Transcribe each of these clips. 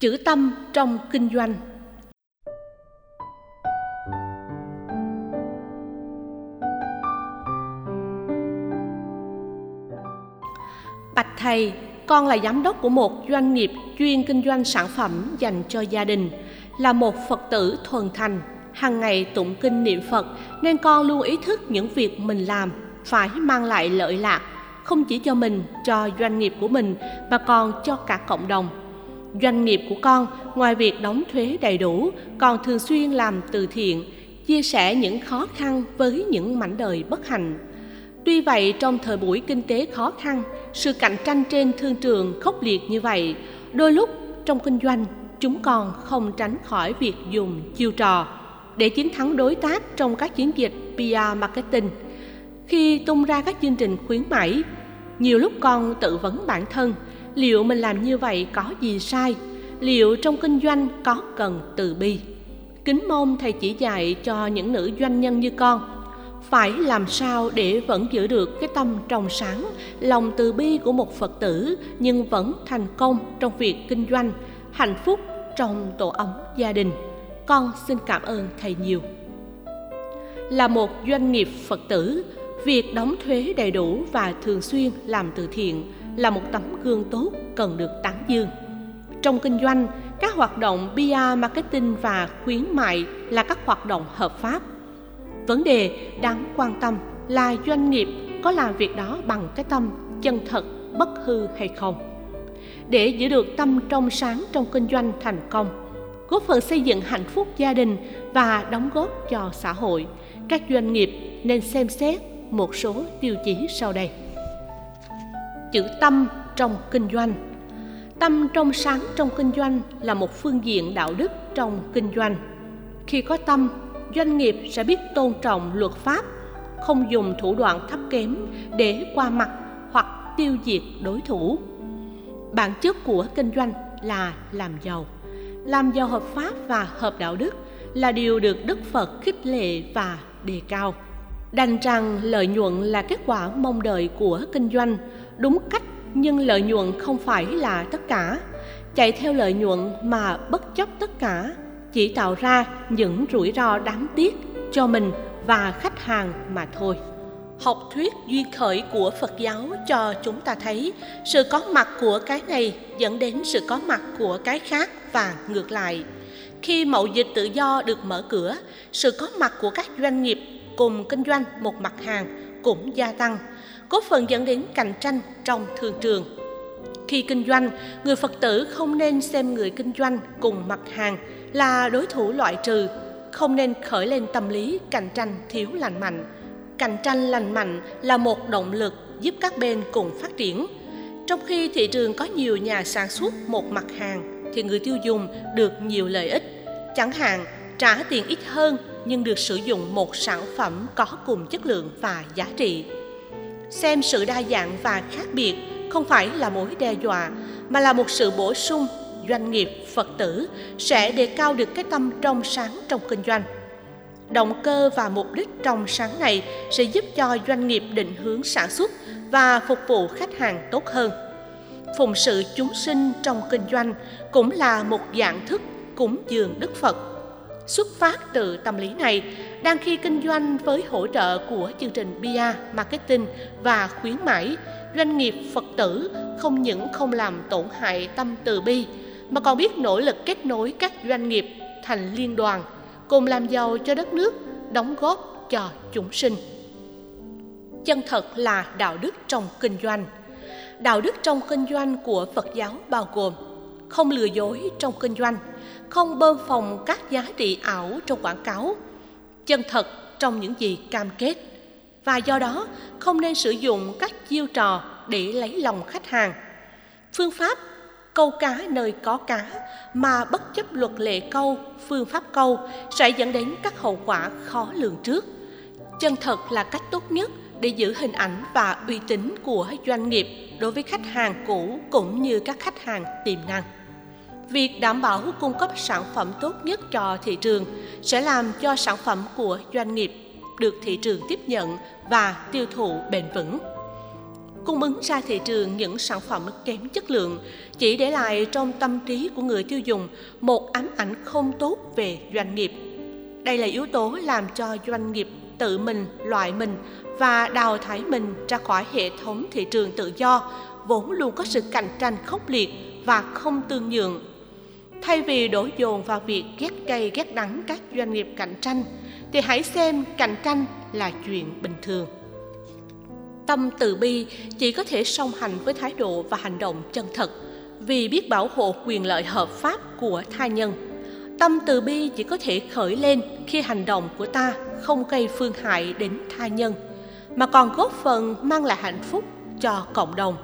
chữ tâm trong kinh doanh. Bạch thầy, con là giám đốc của một doanh nghiệp chuyên kinh doanh sản phẩm dành cho gia đình, là một phật tử thuần thành hàng ngày tụng kinh niệm phật nên con luôn ý thức những việc mình làm phải mang lại lợi lạc, không chỉ cho mình, cho doanh nghiệp của mình mà còn cho cả cộng đồng doanh nghiệp của con ngoài việc đóng thuế đầy đủ còn thường xuyên làm từ thiện chia sẻ những khó khăn với những mảnh đời bất hạnh tuy vậy trong thời buổi kinh tế khó khăn sự cạnh tranh trên thương trường khốc liệt như vậy đôi lúc trong kinh doanh chúng còn không tránh khỏi việc dùng chiêu trò để chiến thắng đối tác trong các chiến dịch PR marketing. Khi tung ra các chương trình khuyến mãi, nhiều lúc con tự vấn bản thân liệu mình làm như vậy có gì sai? Liệu trong kinh doanh có cần từ bi? Kính mong thầy chỉ dạy cho những nữ doanh nhân như con. Phải làm sao để vẫn giữ được cái tâm trong sáng, lòng từ bi của một phật tử nhưng vẫn thành công trong việc kinh doanh, hạnh phúc trong tổ ấm gia đình? Con xin cảm ơn thầy nhiều. Là một doanh nghiệp phật tử, việc đóng thuế đầy đủ và thường xuyên làm từ thiện là một tấm gương tốt cần được tán dương. Trong kinh doanh, các hoạt động PR marketing và khuyến mại là các hoạt động hợp pháp. Vấn đề đáng quan tâm là doanh nghiệp có làm việc đó bằng cái tâm chân thật, bất hư hay không? Để giữ được tâm trong sáng trong kinh doanh thành công, góp phần xây dựng hạnh phúc gia đình và đóng góp cho xã hội, các doanh nghiệp nên xem xét một số tiêu chí sau đây chữ tâm trong kinh doanh. Tâm trong sáng trong kinh doanh là một phương diện đạo đức trong kinh doanh. Khi có tâm, doanh nghiệp sẽ biết tôn trọng luật pháp, không dùng thủ đoạn thấp kém để qua mặt hoặc tiêu diệt đối thủ. Bản chất của kinh doanh là làm giàu. Làm giàu hợp pháp và hợp đạo đức là điều được đức phật khích lệ và đề cao. Đành rằng lợi nhuận là kết quả mong đợi của kinh doanh đúng cách, nhưng lợi nhuận không phải là tất cả. Chạy theo lợi nhuận mà bất chấp tất cả, chỉ tạo ra những rủi ro đáng tiếc cho mình và khách hàng mà thôi. Học thuyết duy khởi của phật giáo cho chúng ta thấy, sự có mặt của cái này dẫn đến sự có mặt của cái khác và ngược lại. Khi mậu dịch tự do được mở cửa, sự có mặt của các doanh nghiệp cùng kinh doanh một mặt hàng cũng gia tăng, góp phần dẫn đến cạnh tranh trong thương trường. Khi kinh doanh, người phật tử không nên xem người kinh doanh cùng mặt hàng là đối thủ loại trừ, không nên khởi lên tâm lý cạnh tranh thiếu lành mạnh. Cạnh tranh lành mạnh là một động lực giúp các bên cùng phát triển. Trong khi thị trường có nhiều nhà sản xuất một mặt hàng thì người tiêu dùng được nhiều lợi ích. Chẳng hạn, trả tiền ít hơn nhưng được sử dụng một sản phẩm có cùng chất lượng và giá trị. Xem sự đa dạng và khác biệt không phải là mối đe dọa, mà là một sự bổ sung. Doanh nghiệp phật tử sẽ đề cao được cái tâm trong sáng trong kinh doanh. Động cơ và mục đích trong sáng này sẽ giúp cho doanh nghiệp định hướng sản xuất và phục vụ khách hàng tốt hơn. Phụng sự chúng sinh trong kinh doanh cũng là một dạng thức cúng dường đức phật. Xuất phát từ tâm lý này, đang khi kinh doanh với hỗ trợ của chương trình PR, marketing và khuyến mãi, doanh nghiệp Phật tử không những không làm tổn hại tâm từ bi, mà còn biết nỗ lực kết nối các doanh nghiệp thành liên đoàn, cùng làm giàu cho đất nước, đóng góp cho chúng sinh. Chân thật là đạo đức trong kinh doanh. Đạo đức trong kinh doanh của Phật giáo bao gồm không lừa dối trong kinh doanh, không bơm phòng các giá trị ảo trong quảng cáo. Chân thật trong những gì cam kết. Và do đó không nên sử dụng các chiêu trò để lấy lòng khách hàng. Phương pháp câu cá nơi có cá mà bất chấp luật lệ câu phương pháp câu sẽ dẫn đến các hậu quả khó lường trước. Chân thật là cách tốt nhất để giữ hình ảnh và uy tín của doanh nghiệp đối với khách hàng cũ cũng như các khách hàng tiềm năng việc đảm bảo cung cấp sản phẩm tốt nhất cho thị trường sẽ làm cho sản phẩm của doanh nghiệp được thị trường tiếp nhận và tiêu thụ bền vững. Cung ứng ra thị trường những sản phẩm kém chất lượng chỉ để lại trong tâm trí của người tiêu dùng một ám ảnh không tốt về doanh nghiệp. Đây là yếu tố làm cho doanh nghiệp tự mình, loại mình và đào thải mình ra khỏi hệ thống thị trường tự do, vốn luôn có sự cạnh tranh khốc liệt và không tương nhượng thay vì đổ dồn vào việc ghét cay ghét đắng các doanh nghiệp cạnh tranh, thì hãy xem cạnh tranh là chuyện bình thường. Tâm từ bi chỉ có thể song hành với thái độ và hành động chân thật, vì biết bảo hộ quyền lợi hợp pháp của tha nhân. Tâm từ bi chỉ có thể khởi lên khi hành động của ta không gây phương hại đến tha nhân, mà còn góp phần mang lại hạnh phúc cho cộng đồng.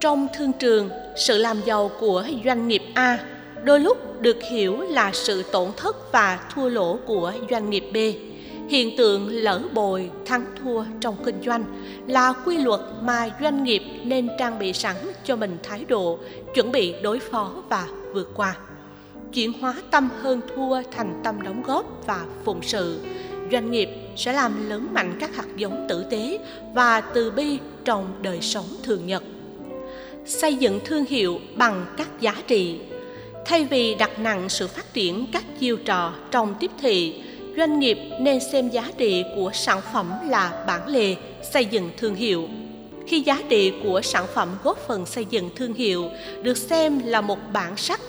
Trong thương trường, sự làm giàu của doanh nghiệp a đôi lúc được hiểu là sự tổn thất và thua lỗ của doanh nghiệp b. Hiện tượng lỡ bồi, thắng thua trong kinh doanh là quy luật mà doanh nghiệp nên trang bị sẵn cho mình thái độ, chuẩn bị đối phó và vượt qua. Chuyển hóa tâm hơn thua thành tâm đóng góp và phụng sự. Doanh nghiệp sẽ làm lớn mạnh các hạt giống tử tế và từ bi trong đời sống thường nhật. Xây dựng thương hiệu bằng các giá trị thay vì đặt nặng sự phát triển các chiêu trò trong tiếp thị, doanh nghiệp nên xem giá trị của sản phẩm là bản lề xây dựng thương hiệu. Khi giá trị của sản phẩm góp phần xây dựng thương hiệu được xem là một bản sắc,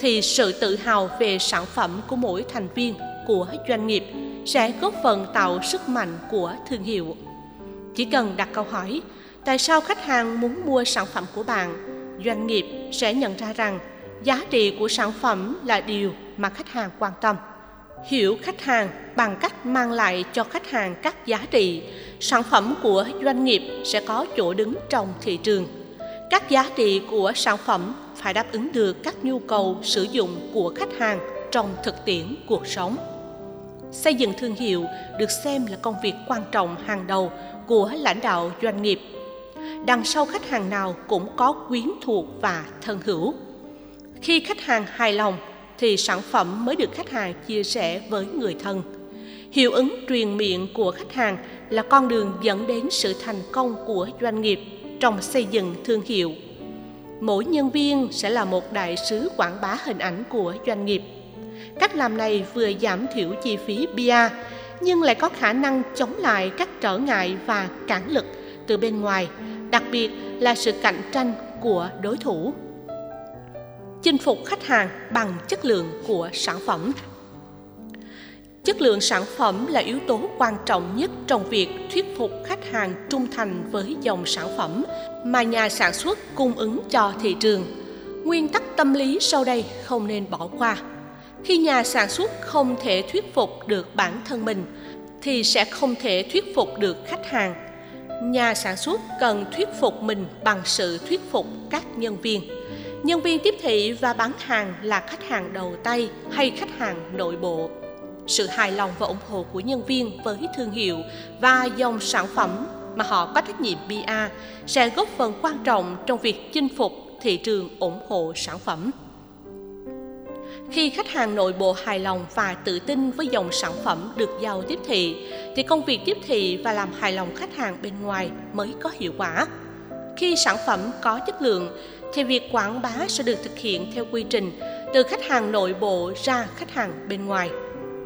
thì sự tự hào về sản phẩm của mỗi thành viên của doanh nghiệp sẽ góp phần tạo sức mạnh của thương hiệu. Chỉ cần đặt câu hỏi, tại sao khách hàng muốn mua sản phẩm của bạn, doanh nghiệp sẽ nhận ra rằng giá trị của sản phẩm là điều mà khách hàng quan tâm. Hiểu khách hàng bằng cách mang lại cho khách hàng các giá trị, sản phẩm của doanh nghiệp sẽ có chỗ đứng trong thị trường. Các giá trị của sản phẩm phải đáp ứng được các nhu cầu sử dụng của khách hàng trong thực tiễn cuộc sống. Xây dựng thương hiệu được xem là công việc quan trọng hàng đầu của lãnh đạo doanh nghiệp. Đằng sau khách hàng nào cũng có quyến thuộc và thân hữu khi khách hàng hài lòng, thì sản phẩm mới được khách hàng chia sẻ với người thân. Hiệu ứng truyền miệng của khách hàng là con đường dẫn đến sự thành công của doanh nghiệp trong xây dựng thương hiệu. Mỗi nhân viên sẽ là một đại sứ quảng bá hình ảnh của doanh nghiệp. Cách làm này vừa giảm thiểu chi phí bia nhưng lại có khả năng chống lại các trở ngại và cản lực từ bên ngoài, đặc biệt là sự cạnh tranh của đối thủ chinh phục khách hàng bằng chất lượng của sản phẩm. Chất lượng sản phẩm là yếu tố quan trọng nhất trong việc thuyết phục khách hàng trung thành với dòng sản phẩm mà nhà sản xuất cung ứng cho thị trường. Nguyên tắc tâm lý sau đây không nên bỏ qua. Khi nhà sản xuất không thể thuyết phục được bản thân mình, thì sẽ không thể thuyết phục được khách hàng. Nhà sản xuất cần thuyết phục mình bằng sự thuyết phục các nhân viên nhân viên tiếp thị và bán hàng là khách hàng đầu tay hay khách hàng nội bộ sự hài lòng và ủng hộ của nhân viên với thương hiệu và dòng sản phẩm mà họ có trách nhiệm PR sẽ góp phần quan trọng trong việc chinh phục thị trường ủng hộ sản phẩm. Khi khách hàng nội bộ hài lòng và tự tin với dòng sản phẩm được giao tiếp thị, thì công việc tiếp thị và làm hài lòng khách hàng bên ngoài mới có hiệu quả. Khi sản phẩm có chất lượng, thì việc quảng bá sẽ được thực hiện theo quy trình từ khách hàng nội bộ ra khách hàng bên ngoài.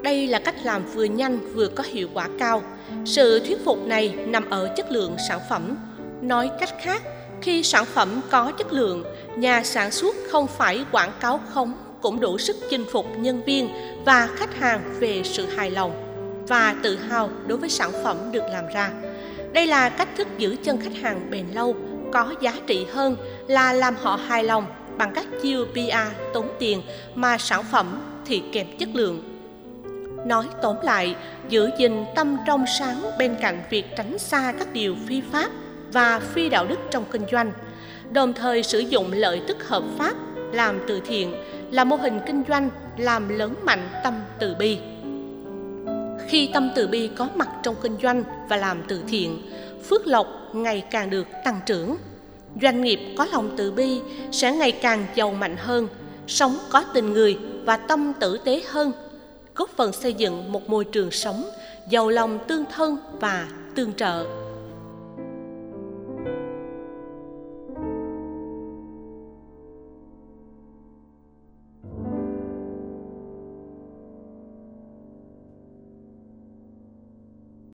Đây là cách làm vừa nhanh vừa có hiệu quả cao. Sự thuyết phục này nằm ở chất lượng sản phẩm. Nói cách khác, khi sản phẩm có chất lượng, nhà sản xuất không phải quảng cáo khống cũng đủ sức chinh phục nhân viên và khách hàng về sự hài lòng và tự hào đối với sản phẩm được làm ra. Đây là cách thức giữ chân khách hàng bền lâu, có giá trị hơn là làm họ hài lòng bằng các chiêu PR tốn tiền mà sản phẩm thì kém chất lượng. Nói tóm lại, giữ gìn tâm trong sáng bên cạnh việc tránh xa các điều phi pháp và phi đạo đức trong kinh doanh, đồng thời sử dụng lợi tức hợp pháp làm từ thiện là mô hình kinh doanh làm lớn mạnh tâm từ bi. Khi tâm từ bi có mặt trong kinh doanh và làm từ thiện, phước lộc ngày càng được tăng trưởng. Doanh nghiệp có lòng từ bi sẽ ngày càng giàu mạnh hơn, sống có tình người và tâm tử tế hơn, góp phần xây dựng một môi trường sống giàu lòng tương thân và tương trợ